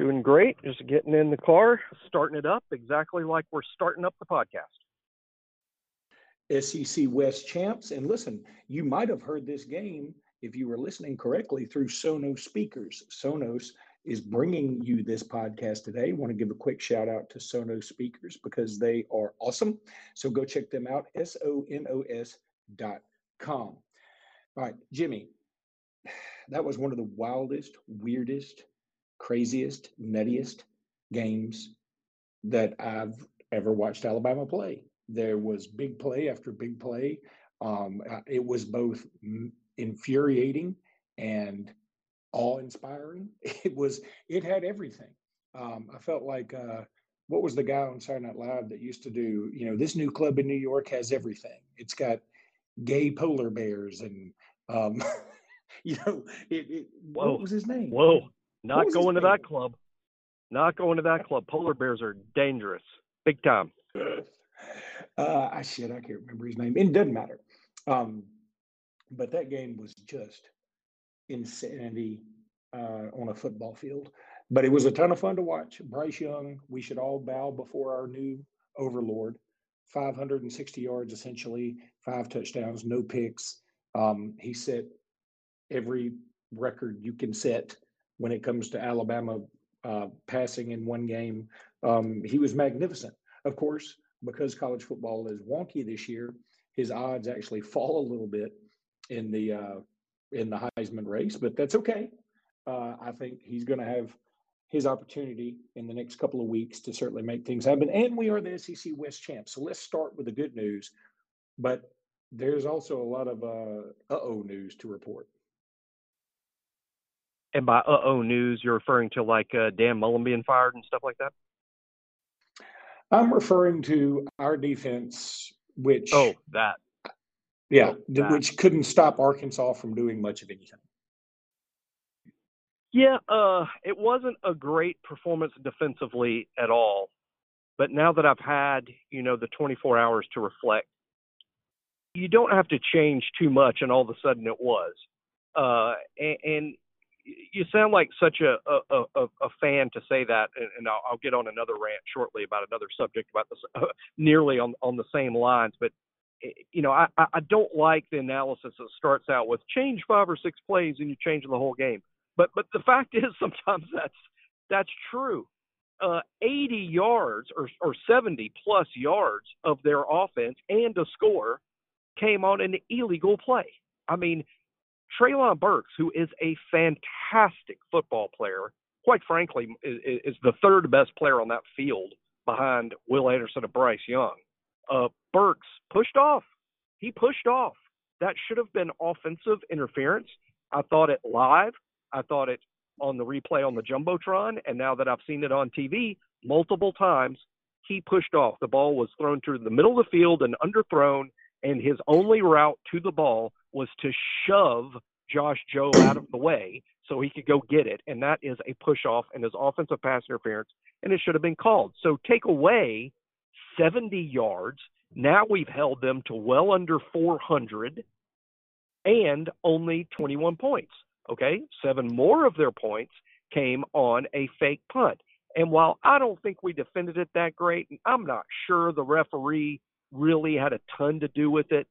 Doing great. Just getting in the car, starting it up exactly like we're starting up the podcast. SEC West champs. And listen, you might have heard this game if you were listening correctly through Sonos speakers. Sonos is bringing you this podcast today. Want to give a quick shout out to Sonos speakers because they are awesome. So go check them out, S O N O S dot com. All right, Jimmy, that was one of the wildest, weirdest, craziest, nuttiest games that I've ever watched Alabama play. There was big play after big play. Um, uh, it was both infuriating and awe-inspiring. It was. It had everything. Um, I felt like uh, what was the guy on Saturday Night Live that used to do? You know, this new club in New York has everything. It's got gay polar bears and um, you know, it, it, what was his name? Whoa, not going to that club. Not going to that club. Polar bears are dangerous, big time. Uh, I shit, I can't remember his name. It doesn't matter. Um, but that game was just insanity uh, on a football field. But it was a ton of fun to watch. Bryce Young, we should all bow before our new overlord. 560 yards, essentially, five touchdowns, no picks. Um, he set every record you can set when it comes to Alabama uh, passing in one game. Um, he was magnificent. Of course, because college football is wonky this year, his odds actually fall a little bit in the uh, in the Heisman race, but that's okay. Uh, I think he's going to have his opportunity in the next couple of weeks to certainly make things happen. And we are the SEC West champs. So let's start with the good news. But there's also a lot of uh oh news to report. And by uh oh news, you're referring to like uh, Dan Mullen being fired and stuff like that? I'm referring to our defense, which. Oh, that. Yeah, that. which couldn't stop Arkansas from doing much of anything. Yeah, uh, it wasn't a great performance defensively at all. But now that I've had, you know, the 24 hours to reflect, you don't have to change too much, and all of a sudden it was. Uh, and, and you sound like such a a, a, a fan to say that, and, and I'll, I'll, get on another rant shortly about another subject about this, uh, nearly on on the same lines. But eh, you know, I I don't like the analysis that starts out with change five or six plays and you change the whole game. But but the fact is, sometimes that's that's true. Uh, 80 yards or or 70 plus yards of their offense and a score came on an illegal play. I mean, Treylon Burks, who is a fantastic football player, quite frankly, is, is, the third best player on that field behind Will Anderson and Bryce Young. Uh, Burks pushed off. He pushed off. That should have been offensive interference. I thought it live. I thought it on the replay on the Jumbotron. And now that I've seen it on TV multiple times, he pushed off. The ball was thrown through the middle of the field and underthrown. And his only route to the ball was to shove Josh Jobe out of the way so he could go get it. And that is a push off and is offensive pass interference, and it should have been called. So take away 70 yards. Now we've held them to well under 400 and only 21 points. Okay, seven more of their points came on a fake punt. And while I don't think we defended it that great, and I'm not sure the referee really had a ton to do with it,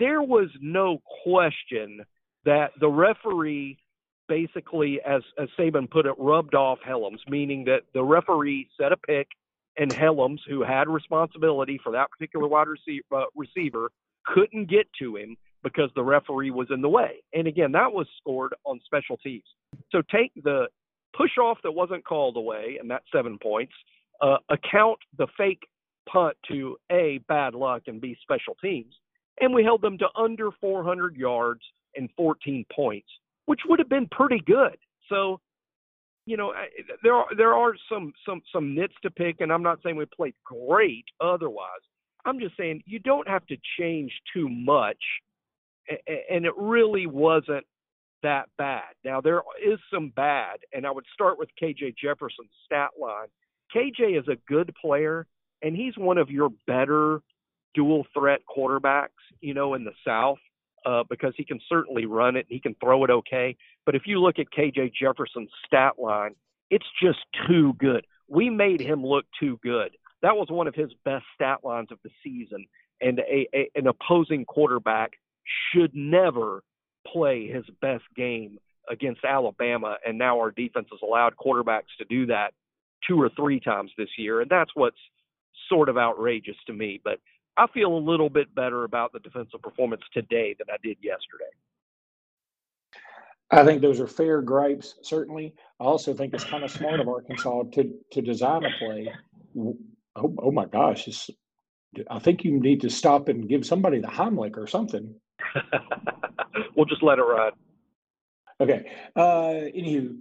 there was no question that the referee basically, as, as Saban put it, rubbed off Helms, meaning that the referee set a pick and Helms, who had responsibility for that particular wide receiver, uh, receiver, couldn't get to him because the referee was in the way. And again, that was scored on special teams. So take the push off that wasn't called away, and that's seven points. Uh, account the fake punt to A, bad luck, and B, special teams and we held them to under 400 yards and 14 points, which would have been pretty good. So, you know, there are there are some some some nits to pick, and I'm not saying we played great otherwise. I'm just saying you don't have to change too much, and it really wasn't that bad. Now there is some bad, and I would start with KJ Jefferson's stat line. KJ is a good player, and he's one of your better dual threat quarterbacks, you know, in the South, uh, because he can certainly run it, and he can throw it okay. But if you look at KJ Jefferson's stat line, it's just too good. We made him look too good. That was one of his best stat lines of the season, and a, a an opposing quarterback should never play his best game against Alabama, and now our defense has allowed quarterbacks to do that two or three times this year, and that's what's sort of outrageous to me. But I feel a little bit better about the defensive performance today than I did yesterday. I think those are fair gripes, certainly. I also think it's kind of smart of Arkansas to to design a play. Oh, oh my gosh, I think you need to stop and give somebody the Heimlich or something. we'll just let it ride. Okay. Uh, anywho,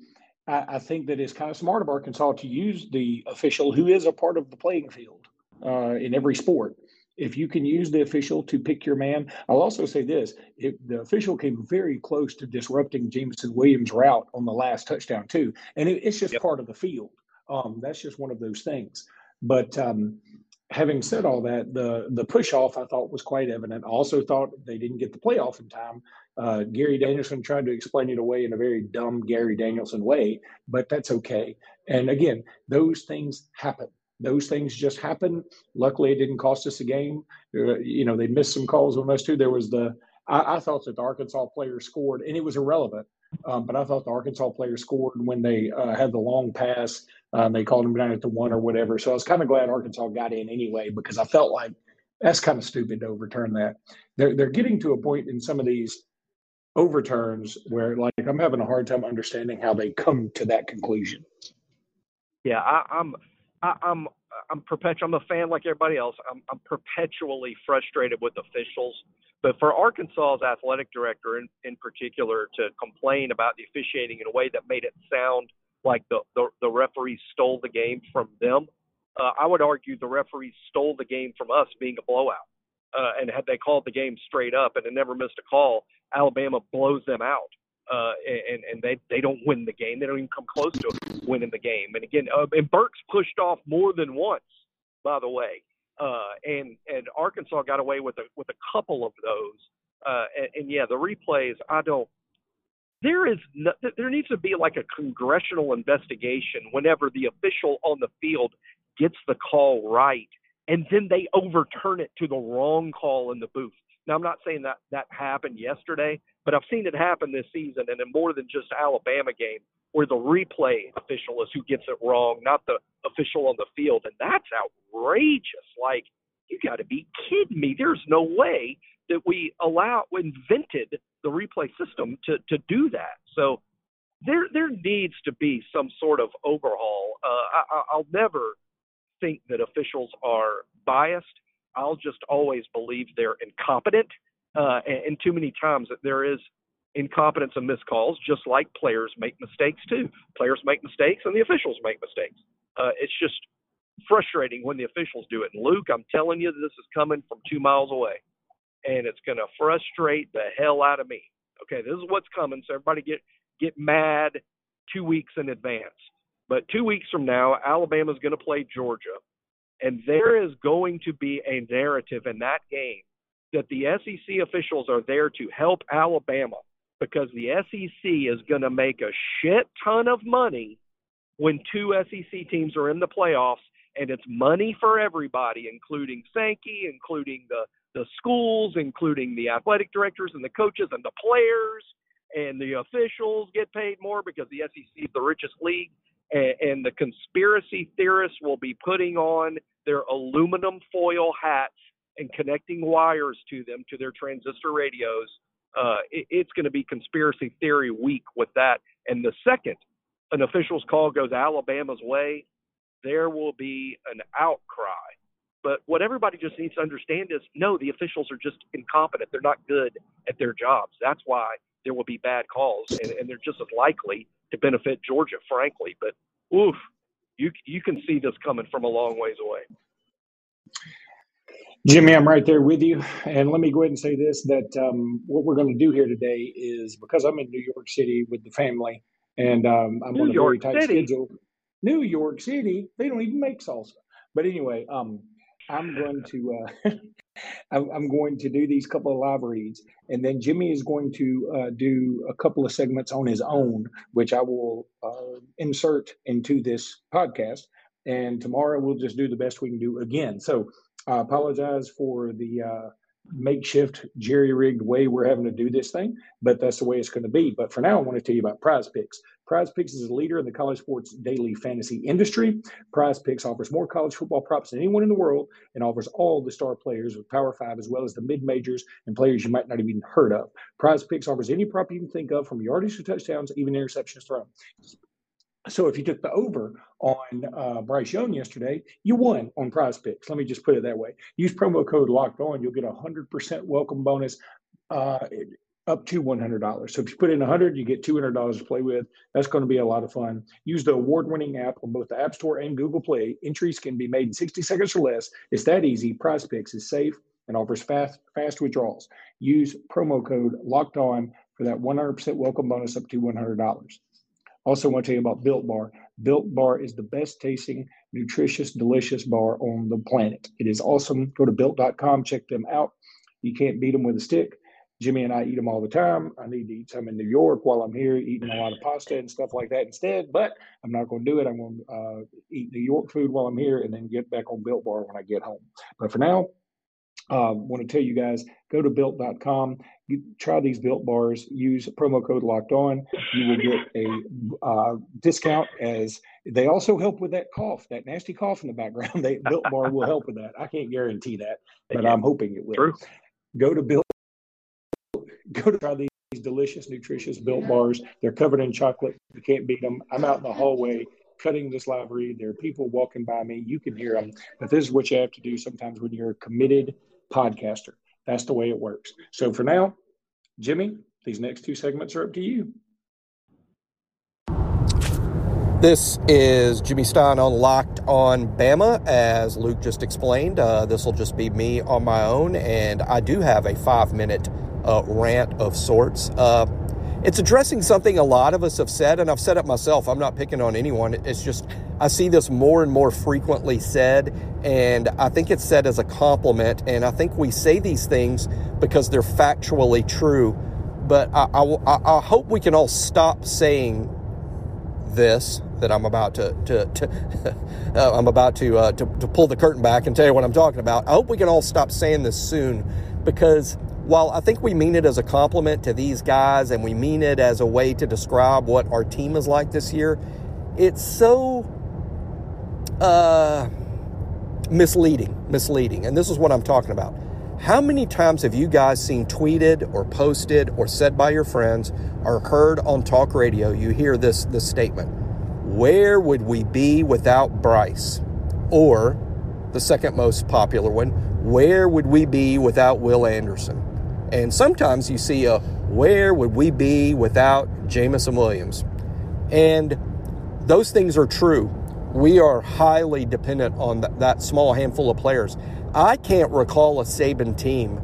I, I, think that it's kind of smart of Arkansas to use the official who is a part of the playing field uh, in every sport. If you can use the official to pick your man, I'll also say this: if the official came very close to disrupting Jameson Williams' route on the last touchdown too, and it, it's just yep. part of the field. Um, that's just one of those things. But um, having said all that, the the push off I thought was quite evident. I also thought they didn't get the playoff in time. Uh, Gary Danielson tried to explain it away in a very dumb Gary Danielson way, but that's okay. And again, those things happen. Those things just happen. Luckily, it didn't cost us a game. Uh, you know, they missed some calls on us too. There was the I, I thought that the Arkansas player scored, and it was irrelevant. Um, but I thought the Arkansas player scored when they uh, had the long pass um, they called him down at the one or whatever. So I was kind of glad Arkansas got in anyway because I felt like that's kind of stupid to overturn that. They're they're getting to a point in some of these overturns where like I'm having a hard time understanding how they come to that conclusion. Yeah, I, I'm I, I'm I'm perpetual. I'm a fan like everybody else. I'm I'm perpetually frustrated with officials. But for Arkansas's athletic director in, in particular to complain about the officiating in a way that made it sound like the, the, the referees stole the game from them. Uh, I would argue the referees stole the game from us being a blowout. Uh, and had they called the game straight up and never missed a call, Alabama blows them out. Uh, and and they they don't win the game. They don't even come close to winning the game. And again, uh, and Burks pushed off more than once, by the way. Uh, and and Arkansas got away with a with a couple of those. Uh, and, and yeah, the replays. I don't there is no, there needs to be like a congressional investigation whenever the official on the field gets the call right and then they overturn it to the wrong call in the booth. Now I'm not saying that that happened yesterday, but I've seen it happen this season and in more than just Alabama game where the replay official is who gets it wrong, not the official on the field and that's outrageous. Like you got to be kidding me. There's no way that we allow invented the replay system to to do that. So there there needs to be some sort of overhaul. Uh, I, I'll never think that officials are biased. I'll just always believe they're incompetent. Uh, and, and too many times that there is incompetence and miscalls, just like players make mistakes too. Players make mistakes and the officials make mistakes. Uh, it's just frustrating when the officials do it. And Luke, I'm telling you, this is coming from two miles away and it's going to frustrate the hell out of me. Okay, this is what's coming. So everybody get get mad two weeks in advance. But two weeks from now, Alabama's going to play Georgia, and there is going to be a narrative in that game that the SEC officials are there to help Alabama because the SEC is going to make a shit ton of money when two SEC teams are in the playoffs, and it's money for everybody, including Sankey, including the the schools, including the athletic directors and the coaches and the players, and the officials get paid more because the SEC is the richest league. And, and the conspiracy theorists will be putting on their aluminum foil hats and connecting wires to them to their transistor radios. Uh, it, it's going to be conspiracy theory week with that. And the second an official's call goes Alabama's way, there will be an outcry but what everybody just needs to understand is no, the officials are just incompetent. They're not good at their jobs. That's why there will be bad calls, and, and they're just as likely to benefit Georgia, frankly. But oof, you you can see this coming from a long ways away. Jimmy, I'm right there with you. And let me go ahead and say this that um, what we're going to do here today is because I'm in New York City with the family and um, I'm New on a York very tight City. schedule. New York City, they don't even make salsa. But anyway, um, I'm going to uh, I'm, going to do these couple of live reads, and then Jimmy is going to uh, do a couple of segments on his own, which I will uh, insert into this podcast. And tomorrow we'll just do the best we can do again. So I apologize for the uh, makeshift jerry rigged way we're having to do this thing, but that's the way it's going to be. But for now, I want to tell you about Prize Picks. Prize Picks is a leader in the college sports daily fantasy industry. Prize Picks offers more college football props than anyone in the world and offers all the star players with Power Five as well as the mid majors and players you might not have even heard of. Prize Picks offers any prop you can think of from yardage to touchdowns, even interceptions thrown. So if you took the over on uh, Bryce Young yesterday, you won on Prize Picks. Let me just put it that way. Use promo code Locked On, you'll get a hundred percent welcome bonus. Uh, up to $100. So if you put in 100, you get $200 to play with. That's going to be a lot of fun. Use the award-winning app on both the App Store and Google Play. Entries can be made in 60 seconds or less. It's that easy. Prize Picks is safe and offers fast fast withdrawals. Use promo code Locked On for that 100% welcome bonus up to $100. Also, want to tell you about Built Bar. Built Bar is the best tasting, nutritious, delicious bar on the planet. It is awesome. Go to built.com, check them out. You can't beat them with a stick. Jimmy and I eat them all the time. I need to eat some in New York while I'm here, eating a lot of pasta and stuff like that instead. But I'm not going to do it. I'm going to uh, eat New York food while I'm here and then get back on Built Bar when I get home. But for now, I uh, want to tell you guys go to built.com, you try these built bars, use promo code locked on. You will get a uh, discount as they also help with that cough, that nasty cough in the background. They built bar will help with that. I can't guarantee that, but I'm hoping it will. True. Go to built go to try these delicious, nutritious built bars. They're covered in chocolate. You can't beat them. I'm out in the hallway cutting this live read. There are people walking by me. You can hear them. But this is what you have to do sometimes when you're a committed podcaster. That's the way it works. So for now, Jimmy, these next two segments are up to you. This is Jimmy Stein on Locked on Bama. As Luke just explained, uh, this will just be me on my own, and I do have a five minute uh, rant of sorts. Uh, it's addressing something a lot of us have said, and I've said it myself. I'm not picking on anyone. It's just I see this more and more frequently said, and I think it's said as a compliment. And I think we say these things because they're factually true. But I, I, I hope we can all stop saying this that I'm about to, to, to uh, I'm about to, uh, to to pull the curtain back and tell you what I'm talking about. I hope we can all stop saying this soon because while I think we mean it as a compliment to these guys and we mean it as a way to describe what our team is like this year, it's so uh, misleading, misleading. And this is what I'm talking about. How many times have you guys seen tweeted or posted or said by your friends or heard on talk radio? You hear this this statement: "Where would we be without Bryce?" Or the second most popular one: "Where would we be without Will Anderson?" And sometimes you see a "Where would we be without Jameson Williams?" And those things are true. We are highly dependent on th- that small handful of players. I can't recall a Saban team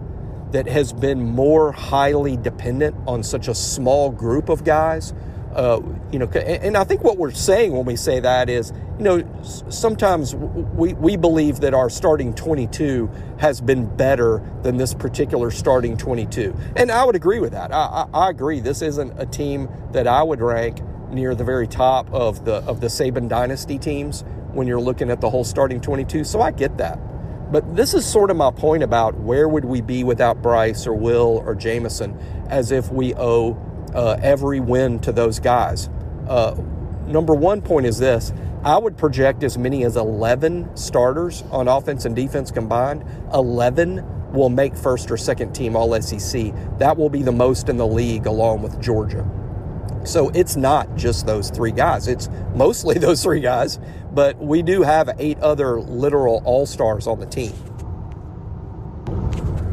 that has been more highly dependent on such a small group of guys. Uh, you know, and I think what we're saying when we say that is, you know, sometimes we, we believe that our starting 22 has been better than this particular starting 22. And I would agree with that. I, I, I agree. This isn't a team that I would rank near the very top of the of the Saban dynasty teams when you're looking at the whole starting 22. So I get that. But this is sort of my point about where would we be without Bryce or Will or Jameson, as if we owe uh, every win to those guys. Uh, number one point is this I would project as many as 11 starters on offense and defense combined. 11 will make first or second team All SEC. That will be the most in the league, along with Georgia. So it's not just those three guys. It's mostly those three guys, but we do have eight other literal all stars on the team.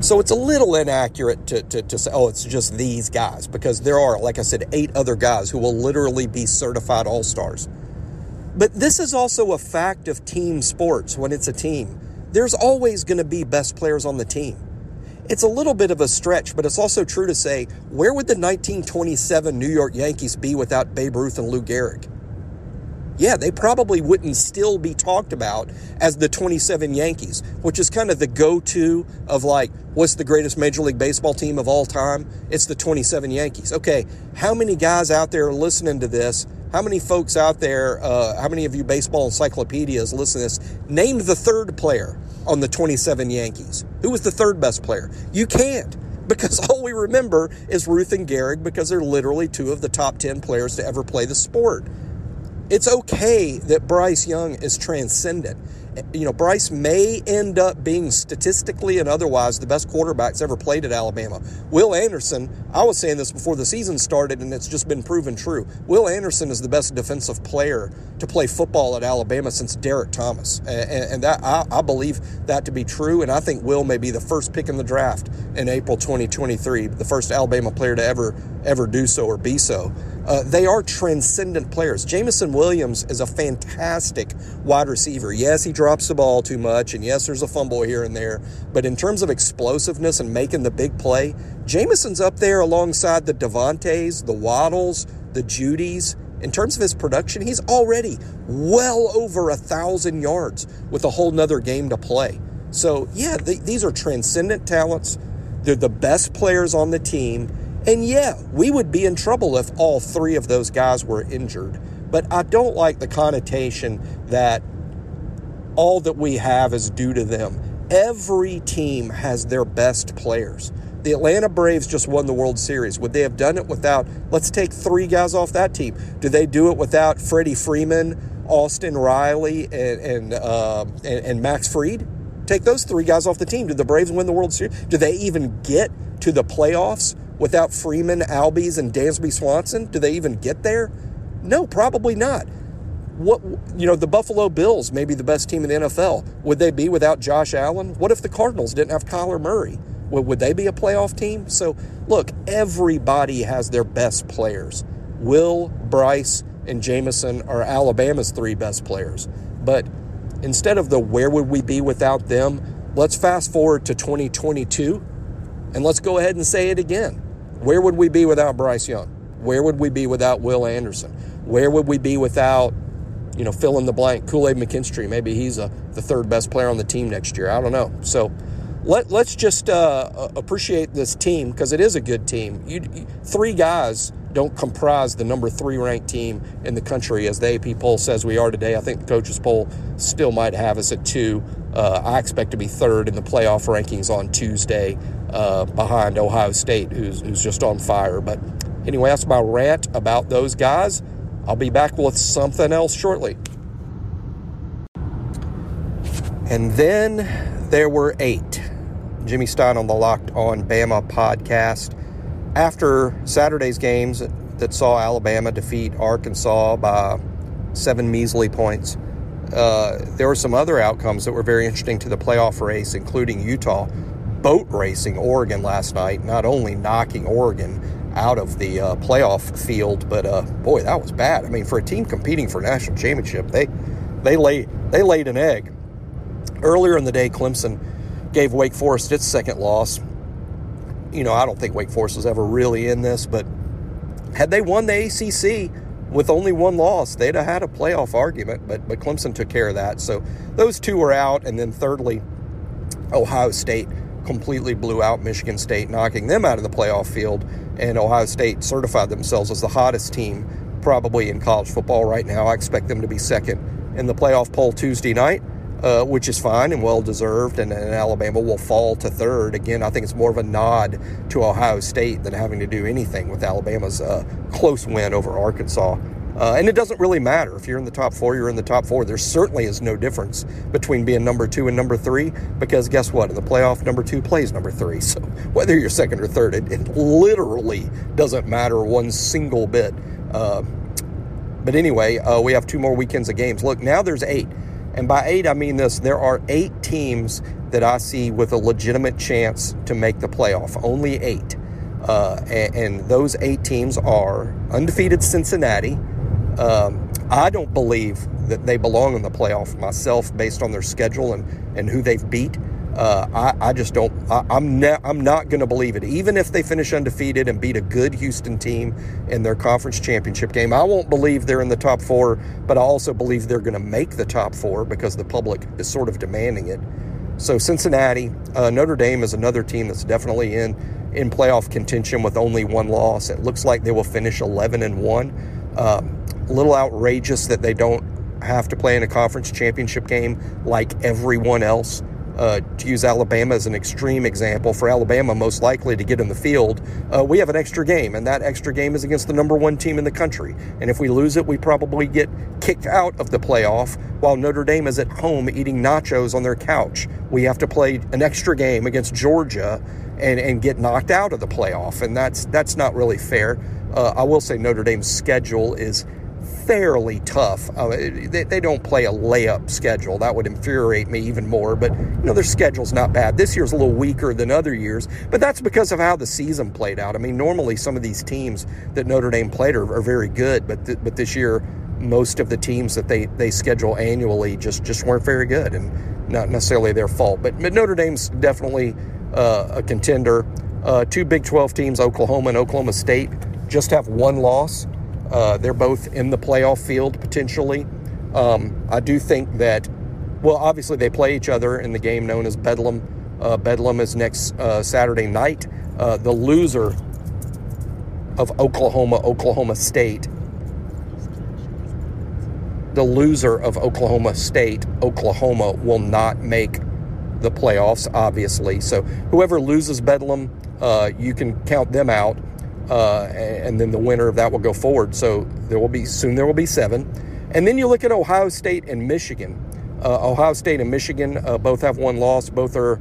So it's a little inaccurate to, to, to, say, oh, it's just these guys, because there are, like I said, eight other guys who will literally be certified all stars. But this is also a fact of team sports when it's a team. There's always going to be best players on the team. It's a little bit of a stretch, but it's also true to say, where would the 1927 New York Yankees be without Babe Ruth and Lou Gehrig? Yeah, they probably wouldn't still be talked about as the 27 Yankees, which is kind of the go to of like, what's the greatest Major League Baseball team of all time? It's the 27 Yankees. Okay, how many guys out there are listening to this? How many folks out there, uh, how many of you baseball encyclopedias listen to this? Name the third player on the 27 Yankees. Who was the third best player? You can't because all we remember is Ruth and Gehrig because they're literally two of the top 10 players to ever play the sport. It's okay that Bryce Young is transcendent. You know, Bryce may end up being statistically and otherwise the best quarterbacks ever played at Alabama. Will Anderson, I was saying this before the season started, and it's just been proven true. Will Anderson is the best defensive player to play football at Alabama since Derrick Thomas. And, that I, I believe that to be true, and I think Will may be the first pick in the draft in April 2023, the first Alabama player to ever ever do so or be so. Uh, they are transcendent players. Jameson Williams is a fantastic wide receiver. Yes, he drops the ball too much, and yes, there's a fumble here and there. But in terms of explosiveness and making the big play, Jameson's up there alongside the Devontaes, the Waddles, the Jeudys. In terms of his production, he's already well over a thousand yards with a whole nother game to play. So, yeah, th- these are transcendent talents. They're the best players on the team and yeah, we would be in trouble if all three of those guys were injured. But I don't like the connotation that all that we have is due to them. Every team has their best players. The Atlanta Braves just won the World Series. Would they have done it without, let's take three guys off that team? Do they do it without Freddie Freeman, Austin Riley, and, and, uh, and, and Max Fried? Take those three guys off the team. Did the Braves win the World Series? Do they even get to the playoffs without Freeman, Albies, and Dansby Swanson? Do they even get there? No, probably not. What you know, the Buffalo Bills may be the best team in the NFL. Would they be without Josh Allen? What if the Cardinals didn't have Kyler Murray? Would, would they be a playoff team? So look, everybody has their best players. Will, Bryce, and Jameson are Alabama's three best players. But instead of the where would we be without them, let's fast forward to 2022 and let's go ahead and say it again. Where would we be without Bryce Young? Where would we be without Will Anderson? Where would we be without, you know, fill in the blank, Kool Aid McKinstry? Maybe he's a, the third best player on the team next year. I don't know. So let, let's just uh, appreciate this team because it is a good team. You, three guys don't comprise the number three ranked team in the country as the AP poll says we are today. I think the coaches poll still might have us at two. Uh, I expect to be third in the playoff rankings on Tuesday uh, behind Ohio State, who's, who's just on fire. But anyway, that's my rant about those guys. I'll be back with something else shortly. And then there were eight. Jimmy Stein on the Locked On Bama podcast. After Saturday's games that saw Alabama defeat Arkansas by seven measly points, uh, there were some other outcomes that were very interesting to the playoff race, including Utah boat racing Oregon last night, not only knocking Oregon out of the uh, playoff field, but uh, boy, that was bad. I mean, for a team competing for national championship, they they lay they laid an egg. Earlier in the day, Clemson gave Wake Forest its second loss. You know, I don't think Wake Forest was ever really in this, but had they won the ACC with only one loss, they'd have had a playoff argument. But but Clemson took care of that. So those two were out, and then thirdly, Ohio State completely blew out Michigan State, knocking them out of the playoff field. And Ohio State certified themselves as the hottest team probably in college football right now. I expect them to be second in the playoff poll Tuesday night. Uh, which is fine and well deserved, and, and, Alabama will fall to third. Again, I think it's more of a nod to Ohio State than having to do anything with Alabama's uh, close win over Arkansas uh, and it doesn't really matter if you're in the top four, you're in the top four. There certainly is no difference between being number two and number three because guess what? In the playoff, number two plays number three. So whether you're second or third, it, it literally doesn't matter one single bit. Uh, but anyway, uh, we have two more weekends of games. Look, now there's eight. And by eight, I mean this there are eight teams that I see with a legitimate chance to make the playoff. Only eight. Uh, and, and, those eight teams are undefeated Cincinnati. Um, I don't believe that they belong in the playoff myself based on their schedule and, and who they've beat. Uh, I, I, just don't. I, am ne- I'm not going to believe it. Even if they finish undefeated and beat a good Houston team in their conference championship game, I won't believe they're in the top four. But I also believe they're going to make the top four because the public is sort of demanding it. So Cincinnati, uh, Notre Dame is another team that's definitely in in playoff contention with only one loss. It looks like they will finish 11 and one. Um, a little outrageous that they don't have to play in a conference championship game like everyone else. Uh, to use Alabama as an extreme example, for Alabama most likely to get in the field, uh, we have an extra game, and that extra game is against the number one team in the country. And if we lose it, we probably get kicked out of the playoff while Notre Dame is at home eating nachos on their couch. We have to play an extra game against Georgia and, and get knocked out of the playoff, and that's that's not really fair. Uh, I will say Notre Dame's schedule is fairly tough. Uh, they, they, don't play a layup schedule. That would infuriate me even more. But, you know, their schedule's not bad. This year's a little weaker than other years, but that's because of how the season played out. I mean, normally some of these teams that Notre Dame played are, are very good, but, th- but this year, most of the teams that they, they schedule annually just, just weren't very good and not necessarily their fault. But, but Notre Dame's definitely uh, a contender. Uh, two Big 12 teams, Oklahoma and Oklahoma State, just have one loss. Uh, they're both in the playoff field potentially. Um, I do think that, well, obviously they play each other in the game known as Bedlam. Uh, Bedlam is next uh, Saturday night. Uh, the loser of Oklahoma, Oklahoma State, the loser of Oklahoma State, Oklahoma will not make the playoffs, obviously. So whoever loses Bedlam, uh, you can count them out uh, and then the winner of that will go forward. So there will be soon there will be seven, and then you look at Ohio State and Michigan. Uh, Ohio State and Michigan uh, both have one loss. Both are,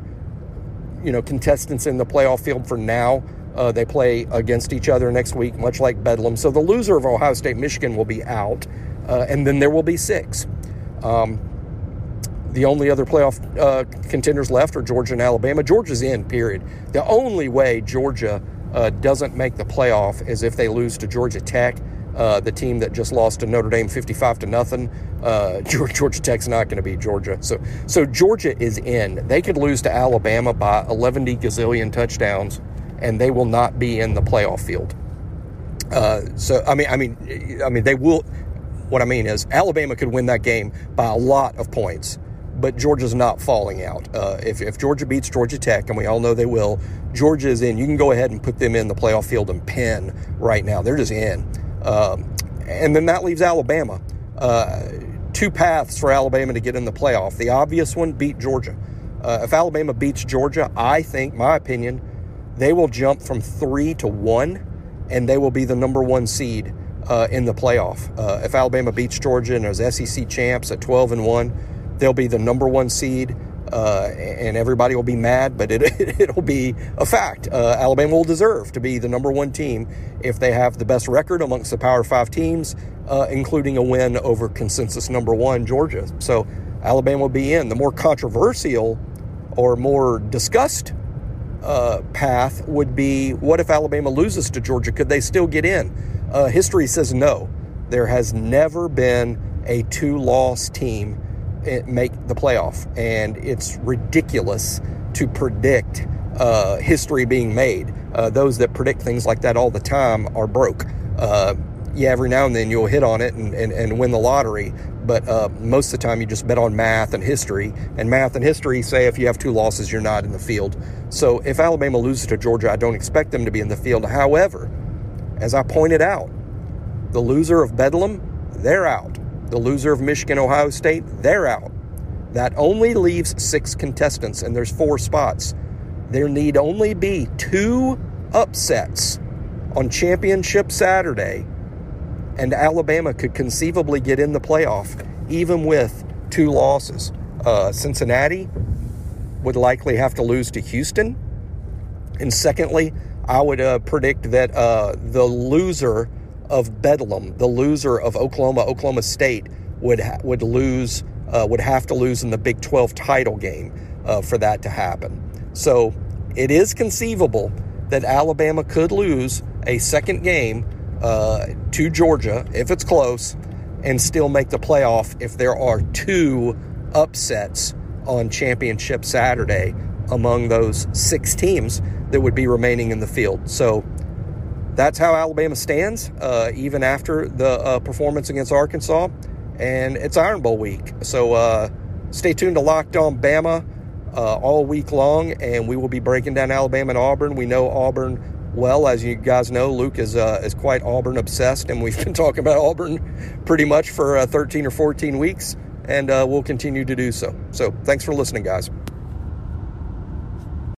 you know, contestants in the playoff field for now. Uh, they play against each other next week, much like Bedlam. So the loser of Ohio State Michigan will be out, uh, and then there will be six. Um, the only other playoff uh, contenders left are Georgia and Alabama. Georgia's in, period. The only way Georgia uh, doesn't make the playoff is if they lose to Georgia Tech, uh, the team that just lost to Notre Dame 55 to nothing. Uh, Georgia Tech's not going to beat Georgia. So, so Georgia is in. They could lose to Alabama by 11 gazillion touchdowns, and they will not be in the playoff field. Uh, so, I mean, I mean, I mean, they will. What I mean is, Alabama could win that game by a lot of points but Georgia's not falling out. Uh, if, if Georgia beats Georgia Tech, and we all know they will, Georgia is in. You can go ahead and put them in the playoff field and pin right now. They're just in. Um, and then that leaves Alabama. Uh, two paths for Alabama to get in the playoff. The obvious one, beat Georgia. Uh, if Alabama beats Georgia, I think, my opinion, they will jump from three to one, and they will be the number one seed uh, in the playoff. Uh, if Alabama beats Georgia and is SEC champs at 12 and one, they'll be the number one seed. Uh, and everybody will be mad, but it, it'll be a fact. Uh, Alabama will deserve to be the number one team if they have the best record amongst the Power Five teams, uh, including a win over consensus number one, Georgia. So Alabama will be in. The more controversial or more discussed uh, path would be what if Alabama loses to Georgia? Could they still get in? Uh, history says no. There has never been a two loss team make the playoff. And it's ridiculous to predict uh, history being made. Uh, those that predict things like that all the time are broke. Uh, yeah, every now and then you'll hit on it and, and, and win the lottery, but uh, most of the time you just bet on math and history. And math and history say if you have two losses, you're not in the field. So if Alabama loses to Georgia, I don't expect them to be in the field. However, as I pointed out, the loser of Bedlam, they're out. The loser of Michigan Ohio State, they're out. That only leaves six contestants, and there's four spots. There need only be two upsets on Championship Saturday, and Alabama could conceivably get in the playoff, even with two losses. Uh, Cincinnati would likely have to lose to Houston. And secondly, I would uh, predict that uh, the loser of Bedlam, the loser of Oklahoma, Oklahoma State, would ha- would lose uh, would have to lose in the Big 12 title game uh, for that to happen. So it is conceivable that Alabama could lose a second game uh, to Georgia if it's close and still make the playoff if there are two upsets on championship Saturday among those six teams that would be remaining in the field. So that's how Alabama stands, uh, even after the uh, performance against Arkansas. And it's Iron Bowl week. So uh, stay tuned to Locked On Bama uh, all week long, and we will be breaking down Alabama and Auburn. We know Auburn well, as you guys know. Luke is uh, is quite Auburn obsessed, and we've been talking about Auburn pretty much for uh, 13 or 14 weeks, and we'll continue to do so. So thanks for listening, guys.